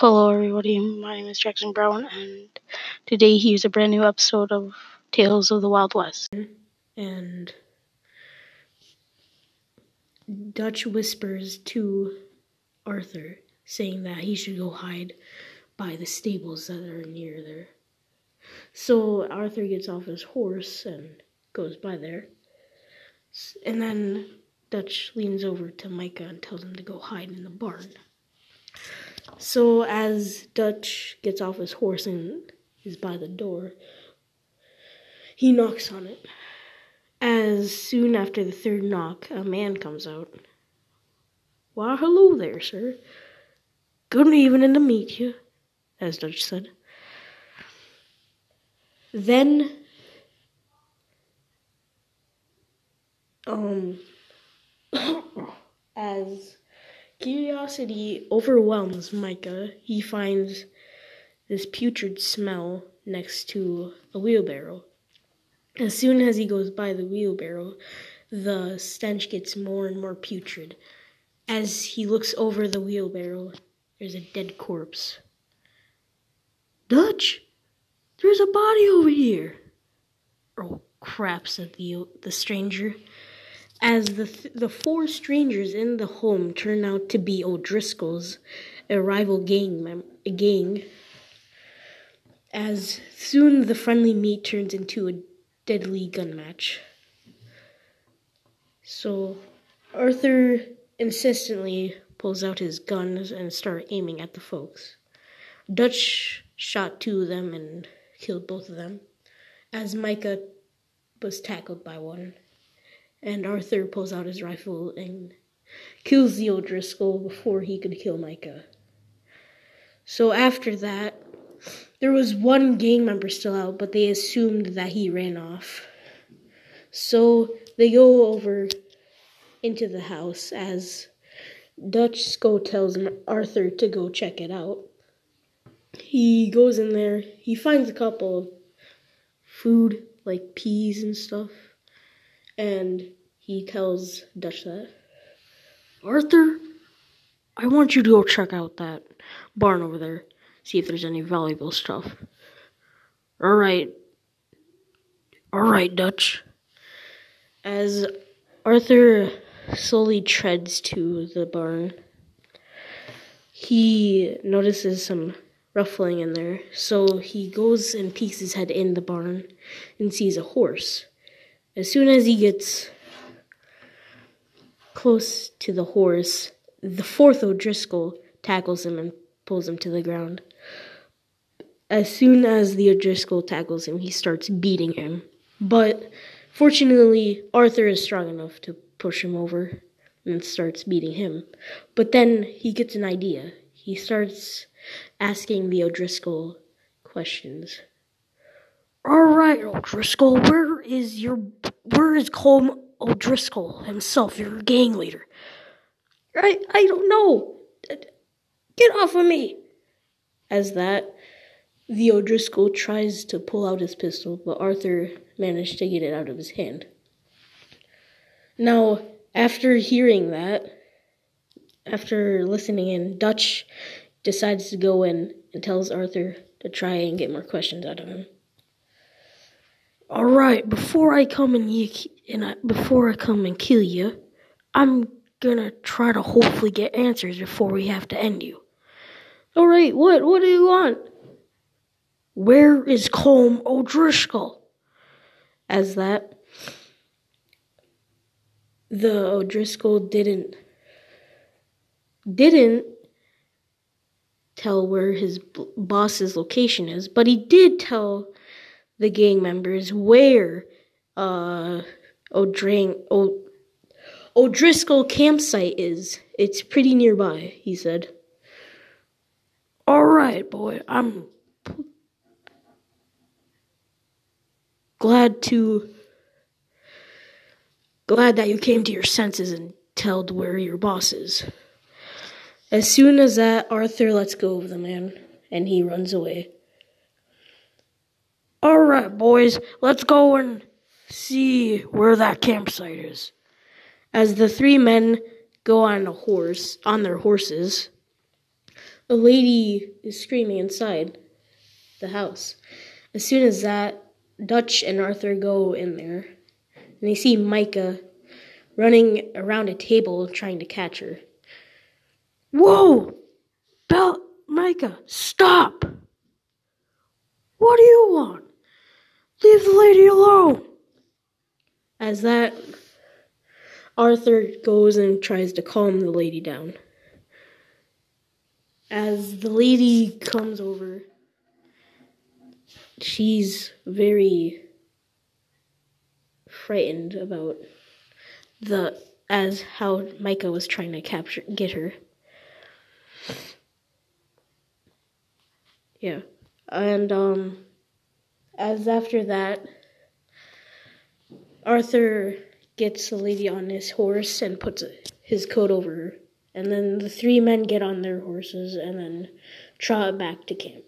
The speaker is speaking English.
Hello, everybody. My name is Jackson Brown, and today here's a brand new episode of Tales of the Wild West. And Dutch whispers to Arthur, saying that he should go hide by the stables that are near there. So Arthur gets off his horse and goes by there. And then Dutch leans over to Micah and tells him to go hide in the barn. So as Dutch gets off his horse and is by the door, he knocks on it. As soon after the third knock, a man comes out. Why, hello there, sir. Good evening to meet you, as Dutch said. Then, um, as curiosity overwhelms Micah, he finds this putrid smell next to a wheelbarrow. As soon as he goes by the wheelbarrow, the stench gets more and more putrid. As he looks over the wheelbarrow, there's a dead corpse. Dutch, there's a body over here. Oh crap, said the, the stranger. As the, th- the four strangers in the home turn out to be O'Driscoll's, a rival gang, mem- a gang. As soon the friendly meet turns into a deadly gun match. So Arthur insistently pulls out his guns and start aiming at the folks. Dutch shot two of them and killed both of them, as Micah was tackled by one. And Arthur pulls out his rifle and kills the O'Driscoll before he could kill Micah. So after that, there was one gang member still out, but they assumed that he ran off. So they go over into the house as Dutch Skull tells Arthur to go check it out. He goes in there, he finds a couple of food, like peas and stuff, and he tells Dutch that. Arthur, I want you to go check out that barn over there see if there's any valuable stuff. All right. All right, Dutch. As Arthur slowly treads to the barn, he notices some ruffling in there. So he goes and peeks his head in the barn and sees a horse. As soon as he gets close to the horse, the fourth O'Driscoll tackles him and pulls him to the ground. As soon as the O'Driscoll tackles him, he starts beating him. But fortunately, Arthur is strong enough to push him over and starts beating him. But then he gets an idea. He starts asking the O'Driscoll questions. All right, O'Driscoll, where is your where is Colm O'Driscoll himself, your gang leader? I I don't know. Get off of me! As that, the O'Driscoll tries to pull out his pistol, but Arthur managed to get it out of his hand. Now, after hearing that, after listening in, Dutch decides to go in and tells Arthur to try and get more questions out of him. All right, before I come and, you, and I, before I come and kill you, I'm gonna try to hopefully get answers before we have to end you. All right, what? What do you want? Where is Colm O'Driscoll? As that, the O'Driscoll didn't didn't tell where his boss's location is, but he did tell the gang members where uh o- O'Driscoll campsite is. It's pretty nearby, he said. All right, boy. I'm glad to glad that you came to your senses and told where your boss is. As soon as that, Arthur lets go of the man and he runs away. All right, boys, let's go and see where that campsite is. As the three men go on a horse, on their horses, a lady is screaming inside the house. As soon as that, Dutch and Arthur go in there, and they see Micah running around a table trying to catch her. Whoa! Bell, Micah, stop! What do you want? Leave the lady alone! As that, Arthur goes and tries to calm the lady down. As the lady comes over, she's very frightened about the as how Micah was trying to capture get her. Yeah. And um as after that Arthur gets the lady on his horse and puts his coat over her. And then the three men get on their horses and then trot back to camp.